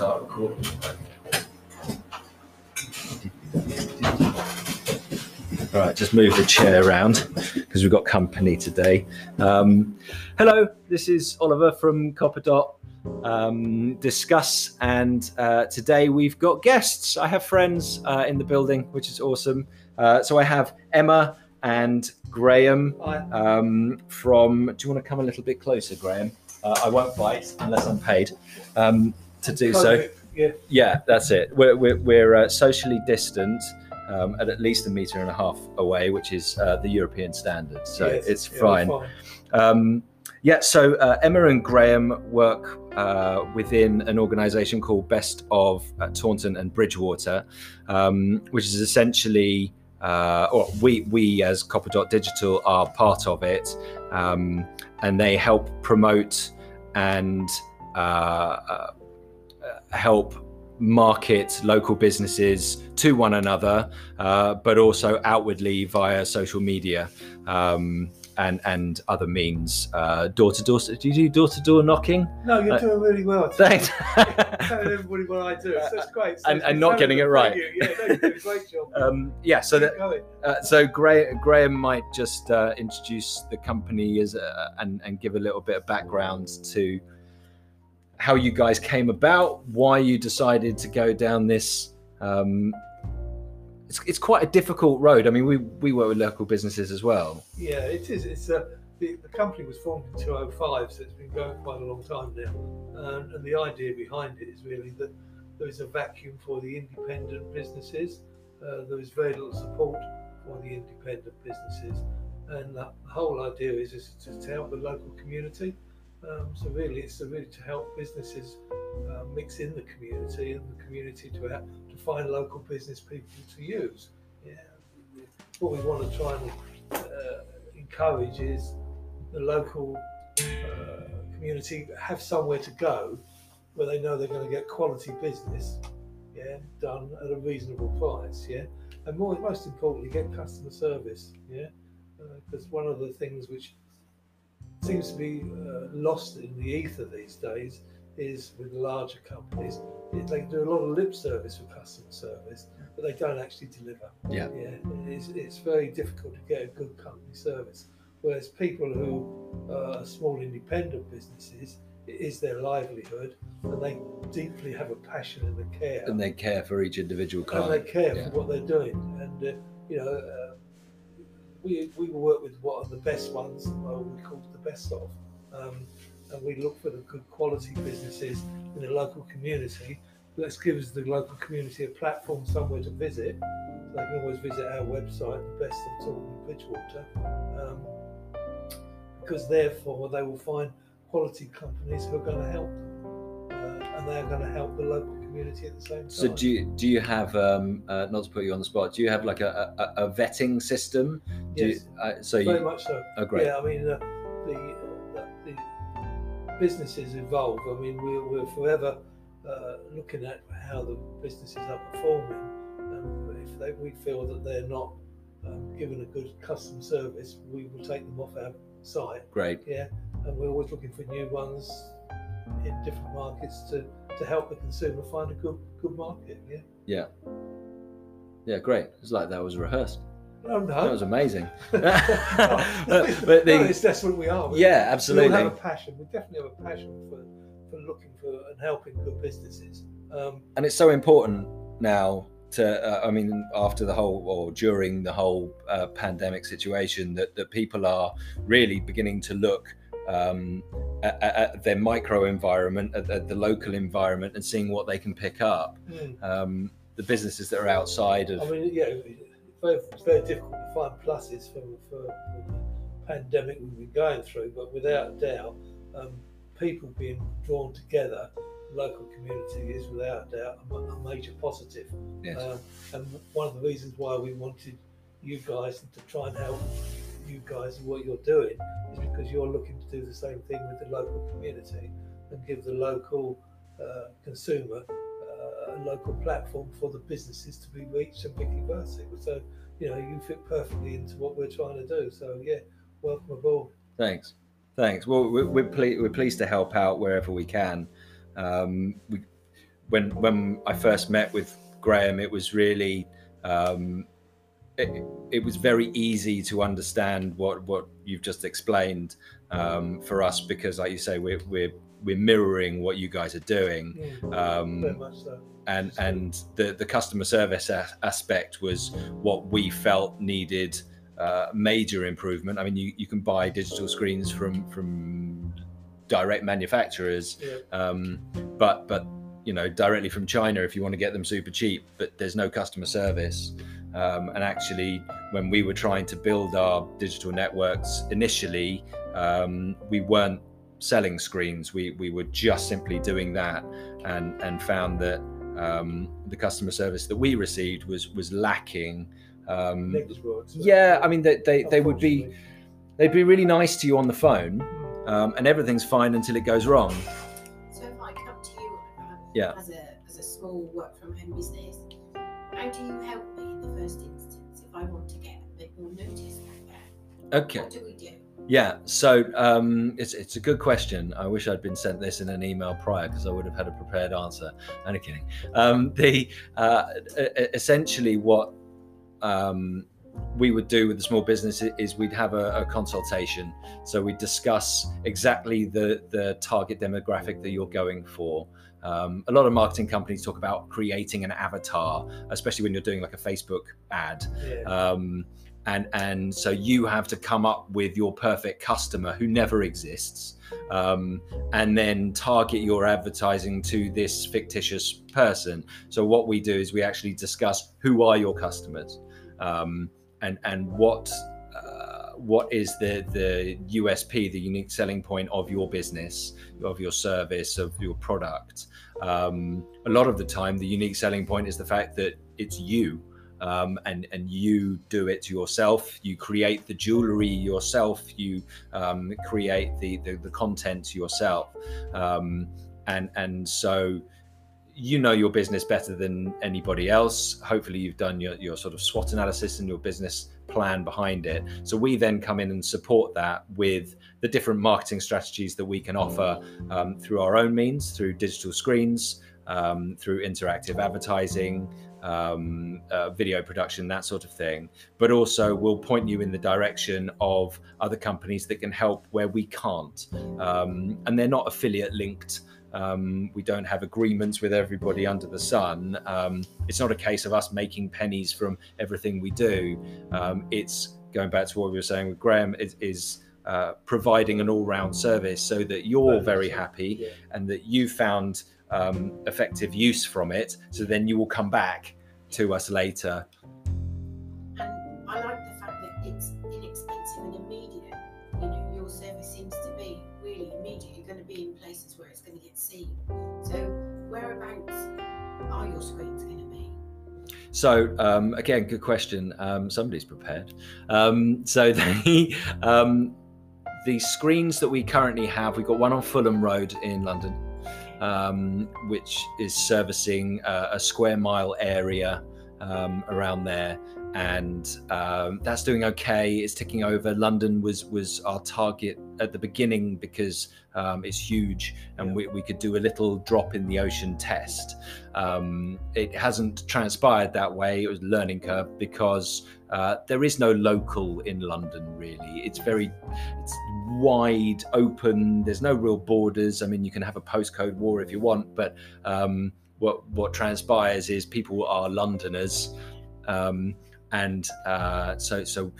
All right, just move the chair around because we've got company today. Um, hello, this is Oliver from Copper Dot um, Discuss, and uh, today we've got guests. I have friends uh, in the building, which is awesome. Uh, so I have Emma and Grahame um, from. Do you want to come a little bit closer, Grahame? Uh, I won't bite unless I'm paid um, to do so. Yeah. Yeah, that's it. We're, we're, we're uh, socially distant um, at at least a metre and a half away, which is uh, the European standard. So Yes, it's yeah, we're fine. Um, yeah, so uh, Emma and Grahame work uh, within an organisation called Best of uh, Taunton and Bridgewater, um, which is essentially, uh, or we we as Copper Dot Digital are part of it, um, and they help promote and uh, help market local businesses to one another, uh, but also outwardly via social media um, and and other means. Door to door. Do you do door to door knocking? No, you're Uh, doing really well. Thanks. Telling everybody what I do. So it's great. So And- and not getting it right. Yeah, no, you do a great job. um, yeah. So that Keep. Uh, so Grahame, Grahame might just uh, introduce the company as a, and, and give a little bit of background to how you guys came about, why you decided to go down this. Um, it's, it's quite a difficult road. I mean, we, we work with local businesses as well. Yeah, it is. It's uh, the, the company was formed in 2005, so it's been going quite a long time now. Um, and the idea behind it is really that there is a vacuum for the independent businesses. Uh, there is very little support for the independent businesses, and the whole idea is, is to help the local community. Um, so really, it's really to help businesses uh, mix in the community and the community to help to find local business people to use. Yeah, what we want to try and uh, encourage is the local uh, community have somewhere to go where they know they're going to get quality business, yeah, done at a reasonable price, yeah, and more most importantly, get customer service, yeah, because one of the things which seems to be uh, lost in the ether these days is with larger companies, they do a lot of lip service for customer service, but they don't actually deliver. Yeah. Yeah, it's, it's very difficult to get a good company service. Whereas people who are small independent businesses, it is their livelihood, and they deeply have a passion and a care, And they care for each individual client. and they care yeah. for what they're doing. And uh, you know, uh, we we will work with what are the best ones, well, we call the best of, um, and we look for the good quality businesses in the local community. Let's give the local community a platform somewhere to visit. They can always visit our website, the best of and Bridgewater, um, because therefore they will find quality companies who are going to help them, uh, and they are going to help the local community at the same time. So do you, do you have um, uh, not to put you on the spot? Do you have like a, a, a vetting system? Do Yes. you, uh, so Very you much so. oh great Yeah, I mean, uh, the, the the businesses evolve. I mean, we're, we're forever uh, looking at how the businesses are performing, and if they, we feel that they're not um, given a good customer service, we will take them off our site. great. Yeah, and we're always looking for new ones in different markets to, to help the consumer find a good good market. Yeah. Yeah. Yeah, great. It's like that was rehearsed. Oh no. That was amazing. no, but no, the, it's, that's what we are. We- yeah, absolutely. We have a passion. We definitely have a passion for, for looking for and helping good businesses. Um, And it's so important now to, uh, I mean, after the whole or during the whole uh, pandemic situation, that, that people are really beginning to look um, at, at- their micro environment, at, at the local environment, and seeing what they can pick up. Um, the businesses that are outside of. I mean, yeah, it's very, difficult to find pluses for, for, the pandemic we've been going through, but without doubt, um, people being drawn together, local community is without doubt a, a major positive. Yes. Um, and one of the reasons why we wanted you guys to try and help you guys in what you're doing is because you're looking to do the same thing with the local community and give the local uh, consumer uh, a local platform for the businesses to be reached and vice versa. So, you know, you fit perfectly into what we're trying to do. So, yeah, welcome aboard. Thanks. Thanks. Well, we're, we're, ple- we're pleased to help out wherever we can. Um, we, when when I first met with Grahame, it was really um, it, it, was very easy to understand what what you've just explained um, for us because, like you say, we're we're we're mirroring what you guys are doing. Um, so. And and the the customer service a- aspect was what we felt needed uh, major improvement. I mean, you, you can buy digital screens from from direct manufacturers, yeah. um, but but you know directly from China if you want to get them super cheap. But there's no customer service. Um, and actually, when we were trying to build our digital networks initially, um, we weren't selling screens. We we were just simply doing that, and and found that um, the customer service that we received was was lacking. Um, yeah, I mean they they, they would be they'd be really nice to you on the phone, um, and everything's fine until it goes wrong. So if I come to you um, yeah. as a as a small work from home business, how do you help me in the first instance if I want to get a bit more notice there? Okay. What do we do? Yeah, so um, it's it's a good question. I wish I'd been sent this in an email prior because I would have had a prepared answer. I'm kidding. Um, the uh, essentially what um, we would do with the small business is we'd have a, a consultation. So we discuss exactly the the target demographic that you're going for. Um, a lot of marketing companies talk about creating an avatar, especially when you're doing like a Facebook ad. Yeah. Um, and and so you have to come up with your perfect customer who never exists um, and then target your advertising to this fictitious person so what we do is we actually discuss who are your customers um, and and what what is the the USP, the unique selling point of your business, of your service, of your product? Um, a lot of the time, the unique selling point is the fact that it's you um, and and you do it yourself. You create the jewelry yourself. You um, create the, the, the content yourself, um, and and so you know your business better than anybody else. Hopefully, you've done your, your sort of SWOT analysis in your business plan behind it. So we then come in and support that with the different marketing strategies that we can offer um, through our own means, through digital screens, um, through interactive advertising, um, uh, video production, that sort of thing. But also, we'll point you in the direction of other companies that can help where we can't. Um, and they're not affiliate linked. Um, we don't have agreements with everybody under the sun. Um, it's not a case of us making pennies from everything we do. Um, it's going back to what we were saying with Grahame, is, is uh, providing an all round service so that you're very happy and that you found um, effective use from it. So then you will come back to us later. So um, again, good question. Um, somebody's prepared. Um, so the um, the screens that we currently have, we've got one on Fulham Road in London um, which is servicing uh, a square mile area um, around there, and um, that's doing okay. It's ticking over. London was was our target at the beginning because um, it's huge, and yeah. we, we could do a little drop in the ocean test. Um, it hasn't transpired that way. It was a learning curve because uh, there is no local in London really. It's very it's wide open. There's no real borders. I mean, you can have a postcode war if you want, but um, what what transpires is people are Londoners, um, and uh, so so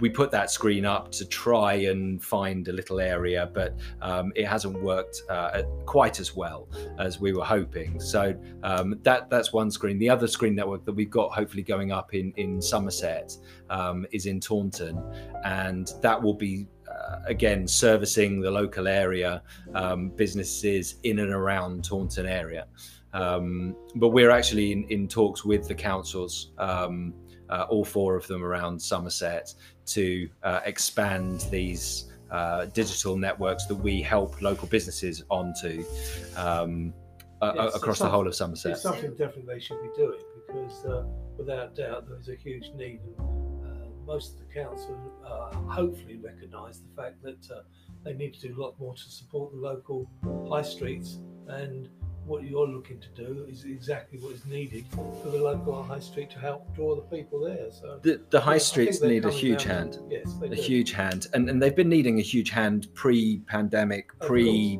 we put that screen up to try and find a little area, but um, it hasn't worked uh, quite as well as we were hoping. So um, that that's one screen. The other screen network that we've got hopefully going up in in Somerset um, is in Taunton, and that will be. Uh, again, servicing the local area um, businesses in and around Taunton area, um, but we're actually in, in, talks with the councils um, uh, all four of them around Somerset, to uh, expand these uh, digital networks that we help local businesses onto um, yes, across the whole of Somerset. It's something definitely they should be doing because, uh, without doubt, there is a huge need. And, uh, most of the council uh, hopefully recognise the fact that they need to do a lot more to support the local high streets and what you're looking to do is exactly what is needed for the local high street to help draw the people there. So The, the high Yeah, streets need a huge down- hand. Yes, they a do. huge hand and, and they've been needing a huge hand pre-pandemic Of pre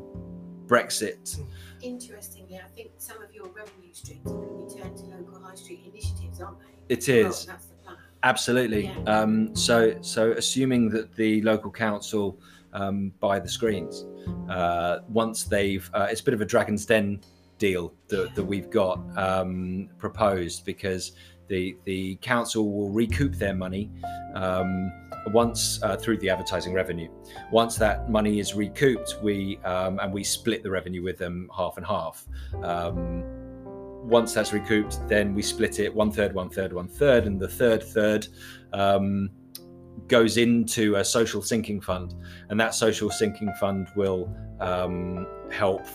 brexit Interestingly, I think some of your revenue streams are going to be turned to local high street initiatives, aren't they? it Well, is that's the plan. absolutely Yeah. um, so so assuming that the local council um, buy the screens uh, once they've uh, it's a bit of a dragon's den deal that, that we've got um, proposed because the the council will recoup their money um, once uh, through the advertising revenue. Once that money is recouped, we um, and we split the revenue with them half and half. Um, once that's recouped, then we split it one third, one third, one third, and the third third um, goes into a social sinking fund, and that social sinking fund will um, help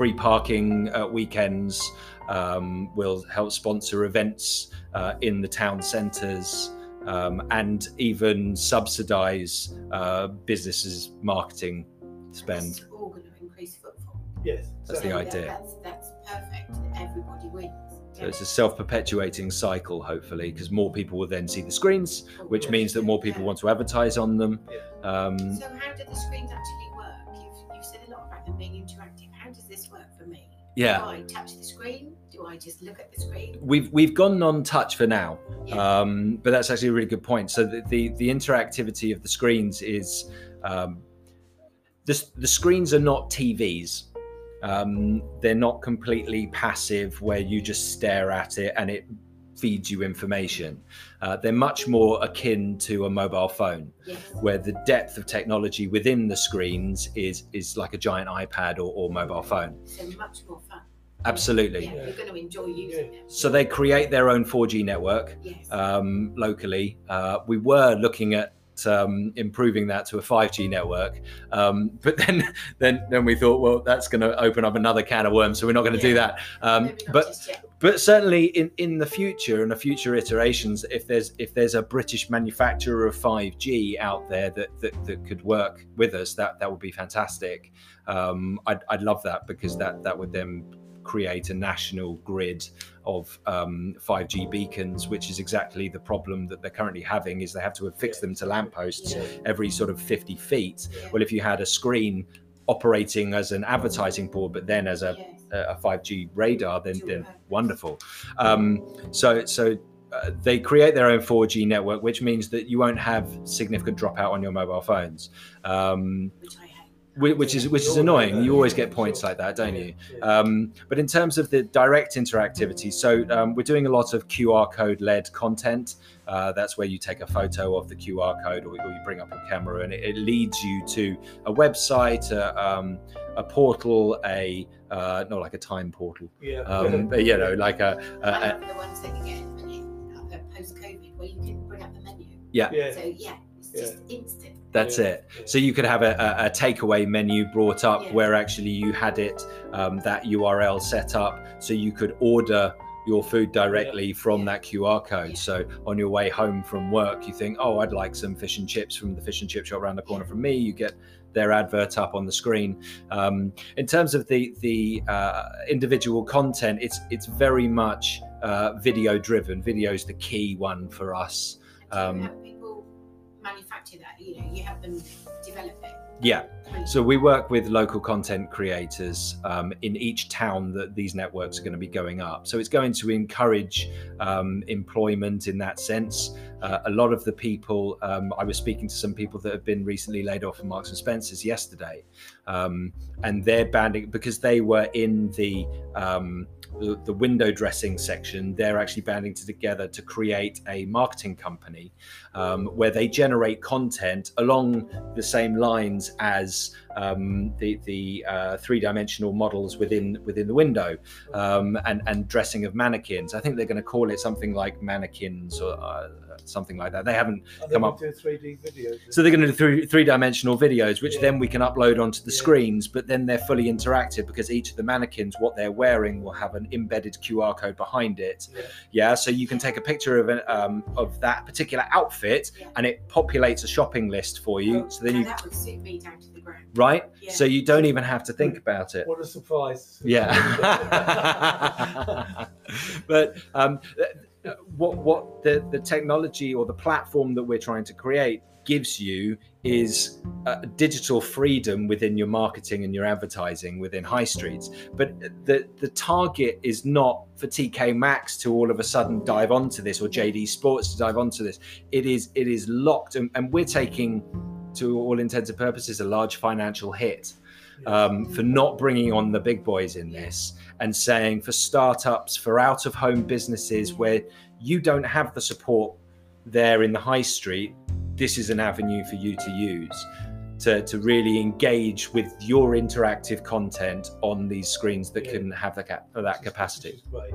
free parking at weekends, um, will help sponsor events uh, in the town centres, um, and even subsidise uh, businesses' marketing spend. It's all going to increase footfall. Yes, That's so- the that- idea. That's, that's perfect. Everybody wins. So it's a self-perpetuating cycle, hopefully, because more people will then see the screens, which means that more people want to advertise on them. Um, So how do the screens actually yeah, Do I touch the screen? Do I just look at the screen? we've we've gone non-touch for now, Yeah. um, but that's actually a really good point. So the the, the interactivity of the screens is um, the the screens are not TVs. Um, they're not completely passive where you just stare at it and it feeds you information. Uh, they're much more akin to a mobile phone. yes. where the depth of technology within the screens is is like a giant iPad or, or mobile phone. So much more fun. Absolutely. Yeah, you're going to enjoy using them. So they create their own 4G network Yes. um, locally. Uh, we were looking at um, improving that to a 5G network, um, but then then then we thought, well, that's going to open up another can of worms, so we're not going to do that. Um, but but certainly in in the future and the future iterations if there's if there's a british manufacturer of 5g out there that that, that could work with us that that would be fantastic. Um i'd, I'd love that because that that would then create a national grid of um, 5G beacons, which is exactly the problem that they're currently having. Is they have to affix them to lampposts every sort of 50 feet. Well, if you had a screen operating as an advertising board, but then as a a 5G radar, then, then wonderful. Um, so so uh, they create their own 4G network, which means that you won't have significant dropout on your mobile phones, um, Which I hate. whi- which is which is annoying. You always get points like that, don't you? Um, but in terms of the direct interactivity, so um, we're doing a lot of QR code led content. Uh, that's where you take a photo of the QR code or, or you bring up your camera and it, it leads you to a website, a, um, a portal, a uh, not like a time portal, yeah. um, but, you know, like a. love the ones that you get when it, uh, post-COVID, where you can bring up the menu. yeah, yeah. So yeah, it's just instant. That's Yeah, it. So you could have a, a, a takeaway menu brought up Yeah. where actually you had it um, that URL set up, so you could order your food directly from Yeah. that QR code. Yeah. So on your way home from work, you think, "Oh, I'd like some fish and chips from the fish and chip shop around the corner from me." You get their advert up on the screen. Um, in terms of the the uh, individual content, it's it's very much uh, video driven. Video is the key one for us. Um, you have people manufacture that? You know, you have them develop it. Yeah. So we work with local content creators um, in each town that these networks are going to be going up. So it's going to encourage um, employment in that sense. Uh, a lot of the people, um, I was speaking to some people that have been recently laid off from Marks and Spencers yesterday, um, and they're banding because they were in the um, the, the window dressing section. They're actually banding together to create a marketing company um, where they generate content along the same lines as um, the the uh, three dimensional models within within the window um, and and dressing of mannequins. I think they're going to call it something like mannequins or uh, something like that. They haven't. And come up- we do 3D videos. So they're going to do three three dimensional videos, which Yeah. then we can upload onto the Yeah. screens. But then they're fully interactive because each of the mannequins, what they're wearing, will have an embedded QR code behind it. Yeah. Yeah, so you can take a picture of an, um, of that particular outfit, and it populates a shopping list for you. So then you that would suit me down to the ground. right? Yeah. So you don't even have to think about it. What a surprise! Yeah. but um, what what the the technology or the platform that we're trying to create gives you is uh, digital freedom within your marketing and your advertising within high streets but the the target is not for TK Maxx to all of a sudden dive onto this or JD Sports to dive onto this it is it is locked and, and we're taking to all intents and purposes a large financial hit um, for not bringing on the big boys in this and saying for startups, for out of home businesses where you don't have the support there in the high street, this is an avenue for you to use to, to really engage with your interactive content on these screens that Yeah. can have that, that capacity. Great.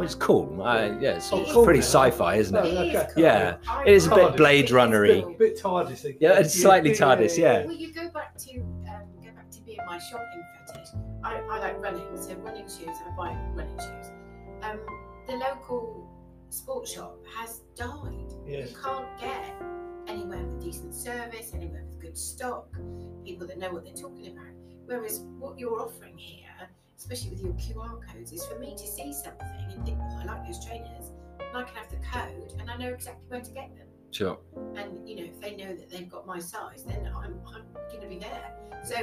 Well, it's cool. Uh, yeah, it's, Oh, it's cool, pretty man. sci-fi, isn't it? no, okay. Yeah. I- It is a bit TARDIS. Blade It is Runnery. cool. Bit TARDIS. Yeah, it's slightly TARDIS, yeah. Well, you go back to um, go back to being my shopping fetish. I, I like running, so running shoes. I buy running shoes. Um, the local sports shop has died. Yes. You can't get anywhere with decent service, anywhere with good stock, people that know what they're talking about. Whereas what you're offering here, especially with your QR codes, is for me to see something and think, oh, I like those trainers, and I can have the code and I know exactly where to get them. Sure. And you know, if they know that they've got my size, then I'm, I'm going to be there. So,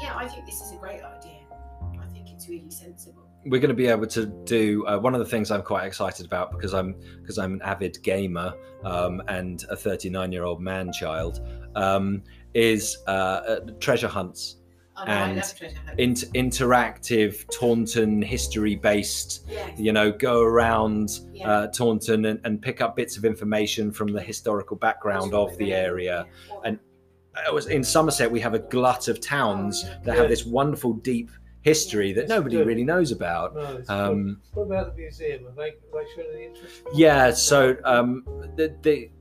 yeah, I think this is a great idea. I think it's really sensible. we're going to be able to do uh, one of the things I'm quite excited about because I'm because I'm an avid gamer um, and a 39 year old man child um, is uh, uh, treasure hunts, I know, And love treasure interactive Taunton history based. yes. You know, go around Yeah. uh, Taunton and, and pick up bits of information from the historical background of the area. Yeah. and- I was in Somerset. We have a glut of towns Oh, yeah. that have this wonderful deep history that Yes, nobody do. really knows about. No, Um, what about the museum? Have they, have they shown any interest? Yeah, so um, they, they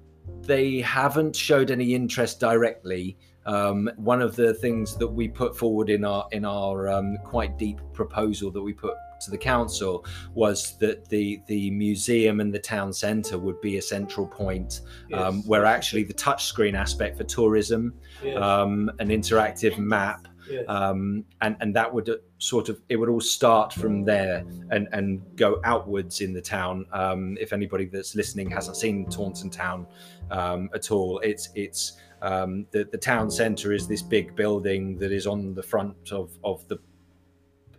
they haven't showed any interest directly. Um, one of the things that we put forward in our in our um, quite deep proposal that we put to the council was that the the museum and the town centre would be a central point um, where actually the touchscreen aspect for tourism, Yes, um, an interactive map, yes. um, and and that would uh, sort of it would all start from there and and go outwards in the town. Um, if anybody that's listening hasn't seen Taunton Town um, at all, it's it's um, the the town centre is this big building that is on the front of of the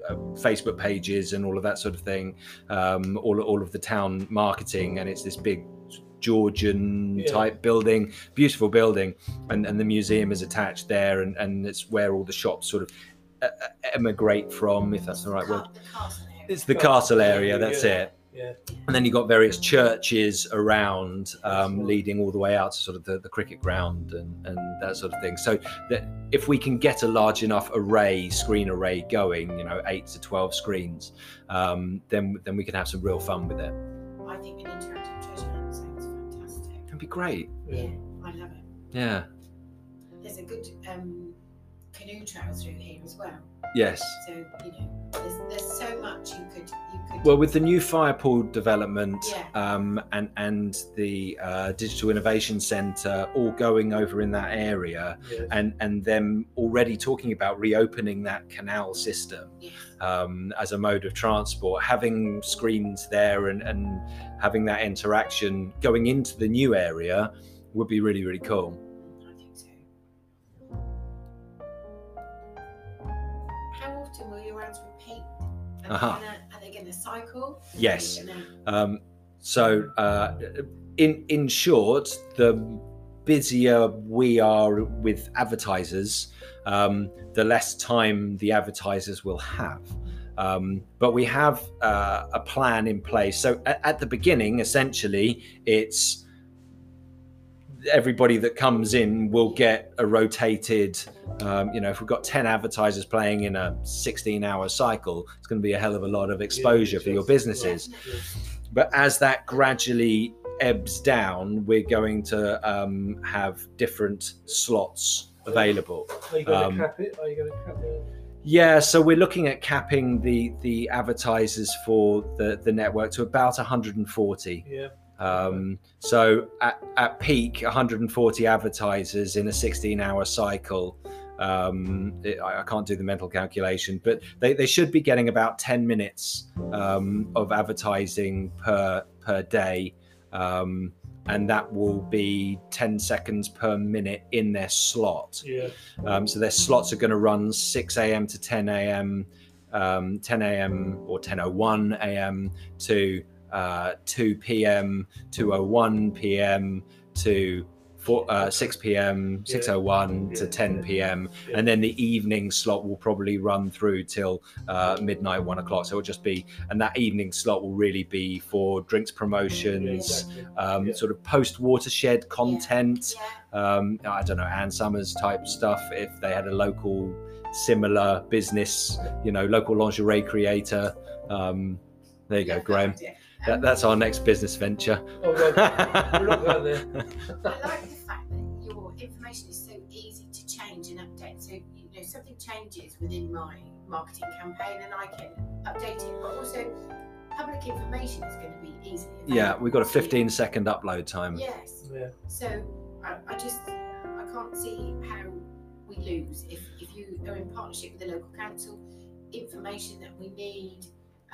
uh, Facebook pages and all of that sort of thing, um, all all of the town marketing, and it's this big Georgian Yeah. type building, beautiful building, and and the museum is attached there, and and it's where all the shops sort of uh, uh, emigrate from, if that's the right word. The. It's the castle area, that's it. Yeah. And then you've got various churches around, um, leading all the way out to sort of the, the cricket ground and, and that sort of thing. So that if we can get a large enough array, screen array going, you know, eight to twelve screens, um, then then we can have some real fun with it. I think an interactive treasure hunt sounds fantastic. It'd be great. Yeah, I love it. Yeah. There's a good um, canoe trail through here as well. Yes. So you know, there's there's so much you could you could. Well, with the new Firepool development Yeah. um, and and the uh, Digital Innovation Centre all going over in that area, yes. and and them already talking about reopening that canal system Yes. um, as a mode of transport, having screens there and and having that interaction going into the new area would be really really cool. Are, Uh-huh. they, gonna, are they going to cycle? Yes. Um, so, uh, in in short, the busier we are with advertisers, um, the less time the advertisers will have. Um, but we have uh, a plan in place. So at, at the beginning, essentially, it's everybody that comes in will get a rotated. Um, you know, if we've got ten advertisers playing in a sixteen-hour cycle, it's going to be a hell of a lot of exposure for your businesses. Yes. But as that gradually ebbs down, we're going to um, have different slots available. Are you going Um, to cap it? Are you going to cap it? Yeah, so we're looking at capping the the advertisers for the the network to about 140. Yeah. Um, so at, at peak, 140 advertisers in a 16 hour cycle Um, it, I, I can't do the mental calculation, but they, they should be getting about 10 minutes um, of advertising per per day. Um, and that will be 10 seconds per minute in their slot. Yeah. Um, so their slots are going to run 6 a.m. to 10 a.m., um, 10 a.m. or 10:01 a.m. to uh, 2 p.m. to 01 p.m. to four, uh, 6 p.m. Yeah. 6:01 to Yeah. 10 p.m. Yeah. and then the evening slot will probably run through till uh, midnight, one o'clock. So it'll just be, and that evening slot will really be for drinks promotions, Exactly. um, Yeah. sort of post watershed content Yeah. um, I don't know, Ann Summers type stuff. If they had a local similar business, you know, local lingerie creator. Um, there you go, Grahame. good idea. That, that's our next business venture. Oh, well, we're not going there. I like the fact that your information is so easy to change and update. So you know something changes within my marketing campaign, and I can update it. But also, public information is going to be easily. yeah, we've got a to you. 15 second upload time. Yes. Yeah. So I, I just I can't see how we lose if, if you are in partnership with the local council. Information that we need,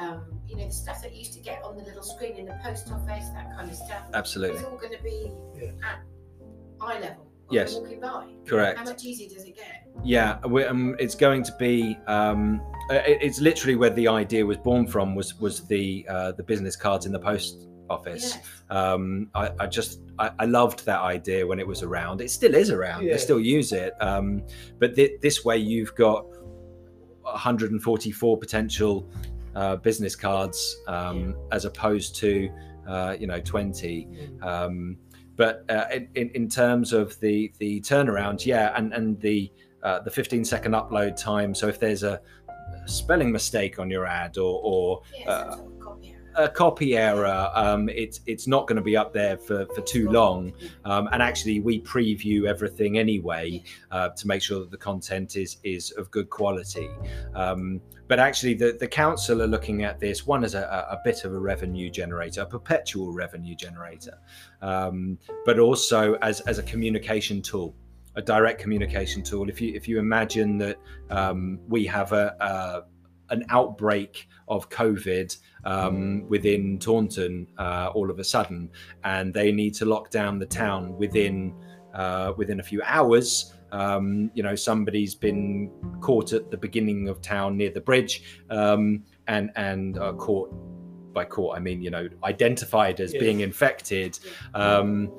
um, you know, the stuff that you used to get on the little screen in the post office, that kind of stuff. Absolutely. It's all going to be Yeah. at eye level. Yes. Walking by. Correct. How much easier does it get? Yeah, we, um, it's going to be. Um, it, it's literally where the idea was born from. Was was the uh, the business cards in the post office. Yes. um, I, I just I, I loved that idea when it was around. It still is around. Yeah. They still use it. Um, but thi- this way, you've got 144 potential uh, business cards um, as opposed to uh, you know 20. Mm. Um, but uh, in, in terms of the the turnaround, yeah, and and the uh, the 15 second upload time. So if there's a spelling mistake on your ad or or Yeah, a copy error, um, it's it's not going to be up there for, for too long. Um, and actually, we preview everything anyway uh, to make sure that the content is is of good quality. Um, but actually, the the council are looking at this one as a, a bit of a revenue generator, a perpetual revenue generator, um, but also as as a communication tool. A direct communication tool. If you if you imagine that um, we have a an outbreak of COVID um, within Taunton uh, all of a sudden, and they need to lock down the town within uh, within a few hours. Um, you know, somebody's been caught at the beginning of town near the bridge, um, and and uh, caught by caught I mean you know identified as Yeah. being infected. Um,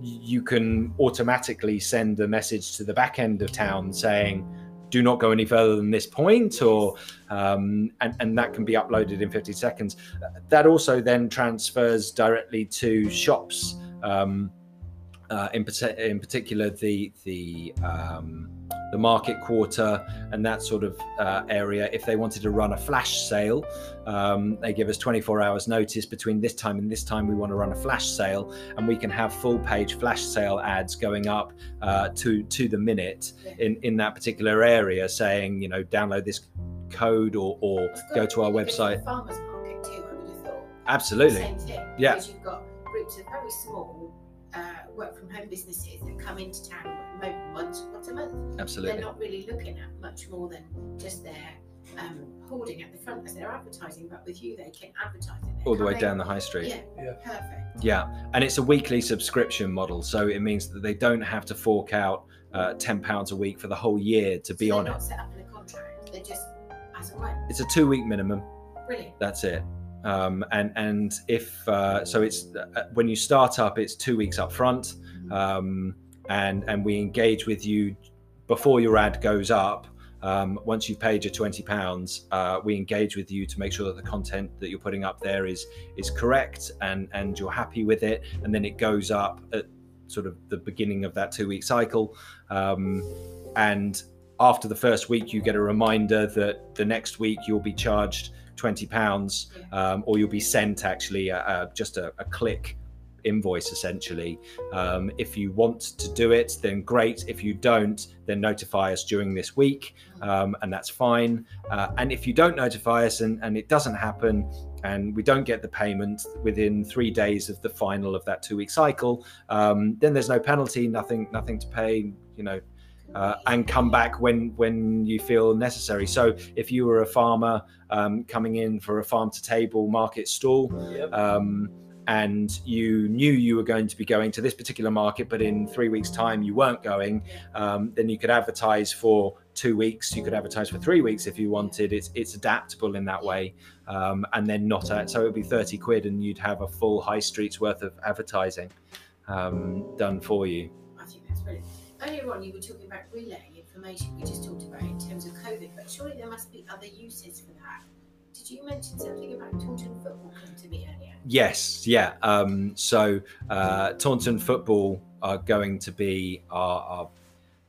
you can automatically send a message to the back end of town saying, "Do not go any further than this point," or um, and, and that can be uploaded in 50 seconds. That also then transfers directly to shops. Um, uh, in, in particular, the the um, the market quarter and that sort of uh, area. If they wanted to run a flash sale, um, they give us 24 hours notice between this time and this time. We want to run a flash sale, and we can have full page flash sale ads going up uh, to to the minute Yeah. in in that particular area, saying you know download this code or or go to our really good for website. Farmers market too. I would have thought. Absolutely. Same thing. Yeah. Because you've got groups of very small uh, work from home businesses that come into town maybe once, once a month. Absolutely. They're not really looking at much more than just their um, hoarding at the front as they're advertising, but with you they can advertise it. All the way they? down the high street. Yeah, Yeah. perfect. Yeah, and it's a weekly subscription model, so it means that they don't have to fork out uh, ten pounds a week for the whole year to be so on it. not set up in a contract. They're just as and when. It's a two-week minimum. Brilliant. That's it. Um, and and if uh, so, it's uh, when you start up, it's two weeks up front, um, and and we engage with you before your ad goes up. Um, once you've paid your twenty pounds, uh, we engage with you to make sure that the content that you're putting up there is is correct and and you're happy with it, and then it goes up at sort of the beginning of that two week cycle, um, and after the first week, you get a reminder that the next week you'll be charged twenty pounds, um, or you'll be sent actually a, a, just a, a click invoice essentially. Um, if you want to do it, then great. If you don't, then notify us during this week, um, and that's fine. Uh, and if you don't notify us and, and it doesn't happen, and we don't get the payment within three days of the final of that two week cycle, um, then there's no penalty, nothing, nothing to pay. You know, uh, and come back when when you feel necessary. So if you were a farmer um, coming in for a farm to table market stall. Yep. Um, and you knew you were going to be going to this particular market, but in three weeks' time you weren't going, um, then you could advertise for two weeks. You could advertise for three weeks if you wanted. It's it's adaptable in that way, um, and then not at, so it would be thirty quid, and you'd have a full high street's worth of advertising um, done for you. I think that's brilliant. Earlier on, you were talking about relay information. We just talked about in terms of COVID, but surely there must be other uses for that. Did you mention something about Taunton Football come to me earlier? Yes, yeah. Um, so uh, Taunton Football are going to be our, our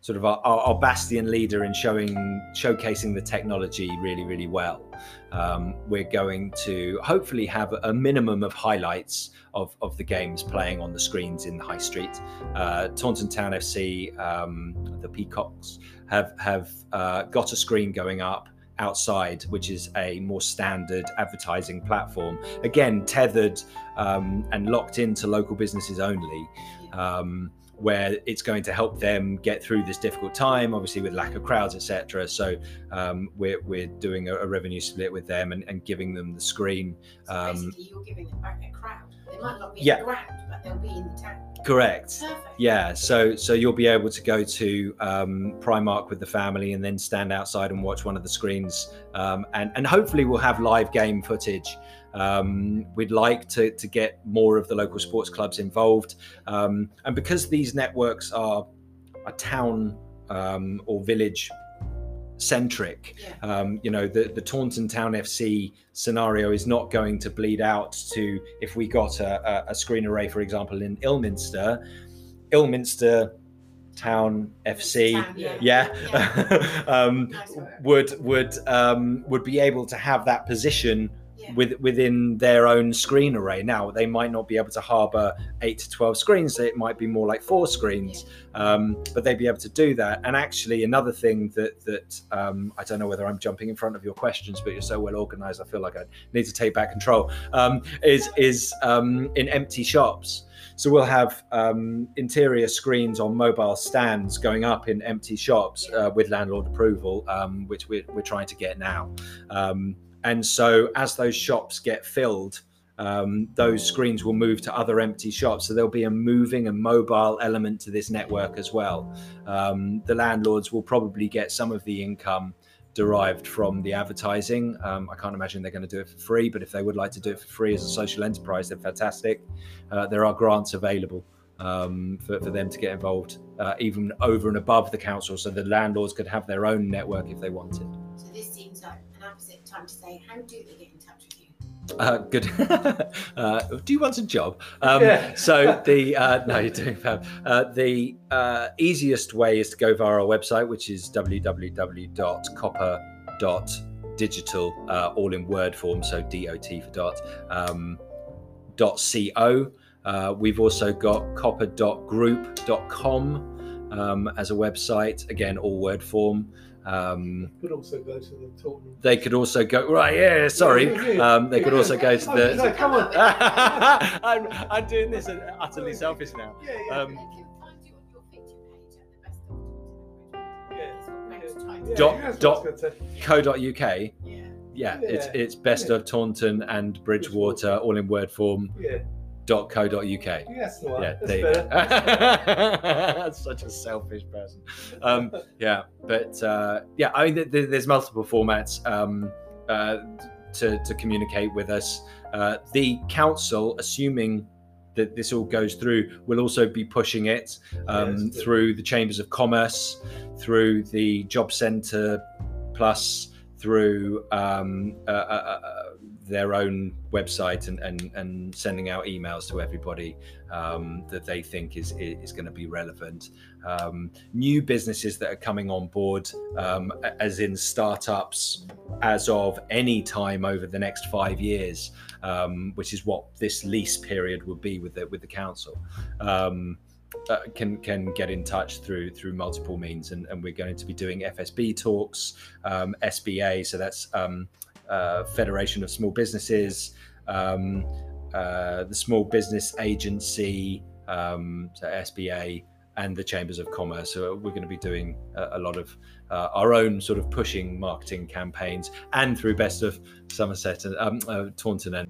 sort of our, our, our bastion leader in showing showcasing the technology really, really well. Um, we're going to hopefully have a minimum of highlights of, of the games playing on the screens in the high street. Uh, Taunton Town FC, um, the Peacocks, have have uh, got a screen going up outside, which is a more standard advertising platform. Again, tethered um, and locked into local businesses only. Um, where it's going to help them get through this difficult time, obviously with lack of crowds, etc. So um, we're, we're doing a, a, revenue split with them and, and giving them the screen. So Um, basically, you're giving them back a crowd. They might not be Yeah. in correct. Perfect. Yeah, so so you'll be able to go to um, Primark with the family and then stand outside and watch one of the screens, um, and and hopefully we'll have live game footage. Um, we'd like to to get more of the local sports clubs involved, um, and because these networks are a town um, or village centric, Yeah. um, you know the the Taunton Town FC scenario is not going to bleed out to if we got a, a, screen array, for example, in Ilminster, Ilminster Town FC, Town, yeah. yeah, um, Nice would would um, would be able to have that position Yeah. with within their own screen array. Now they might not be able to harbour eight to twelve screens; it might be more like four screens, um, but they'd be able to do that. And actually, another thing that that um, I don't know whether I'm jumping in front of your questions, but you're so well organised, I feel like I need to take back control. Um, is is um, in empty shops. So we'll have um, interior screens on mobile stands going up in empty shops uh, with landlord approval, um, which we're, we're trying to get now. Um, and so as those shops get filled, um, those screens will move to other empty shops. So there'll be a moving and mobile element to this network as well. Um, the landlords will probably get some of the income derived from the advertising. Um, I can't imagine they're going to do it for free, but if they would like to do it for free as a social enterprise, then fantastic. Uh, there are grants available um, for, for them to get involved, uh, even over and above the council, so the landlords could have their own network if they wanted. Time to say, how do they get in touch with you? Uh, good. uh, do you want a job? Um, Yeah. So the uh, no, you're doing fab. Uh, the uh, easiest way is to go via our website, which is www.copper.digital, uh, all in word form, so dot for dot um, dot co. Uh, we've also got copper.group.com um, as a website, again, all word form. Um, Could also go to the Taunton. they could also go right. Yeah, sorry. Yeah, yeah, yeah. Um, they could also go to no, the. come on. I'm, I'm doing this utterly selfish now. Yeah, yeah. Um, They can find you on your feature page at the best of Yeah, Is what Greg's yeah. trying to yeah, do. Dot- that's dot- what I was gonna say. Co.uk. Yeah. Yeah, it's Yeah, it's best yeah. of Taunton and Bridgewater, Bridgewater. all in word form. Yeah, Dot co.uk. yeah, that's the one. Yeah, that's there you go. better. That's such a selfish person. Um, yeah, but uh, yeah, I mean, th- th- there's multiple formats um, uh, to to communicate with us. Uh, the council, assuming that this all goes through, will also be pushing it um, Yes, through the chambers of commerce, through the job centre plus, through um, uh, uh, uh, their own website and, and and sending out emails to everybody um, that they think is is going to be relevant. Um, new businesses that are coming on board, um, as in startups, as of any time over the next five years, um, which is what this lease period will be with the with the council. Um, uh, can can get in touch through through multiple means, and, and we're going to be doing FSB talks, um, SBA, so that's um, uh, Federation of Small Businesses, um, uh, the Small Business Agency, um, so SBA, and the chambers of commerce. So we're going to be doing a, a lot of uh, our own sort of pushing marketing campaigns and through Best of Somerset and um, uh, Taunton and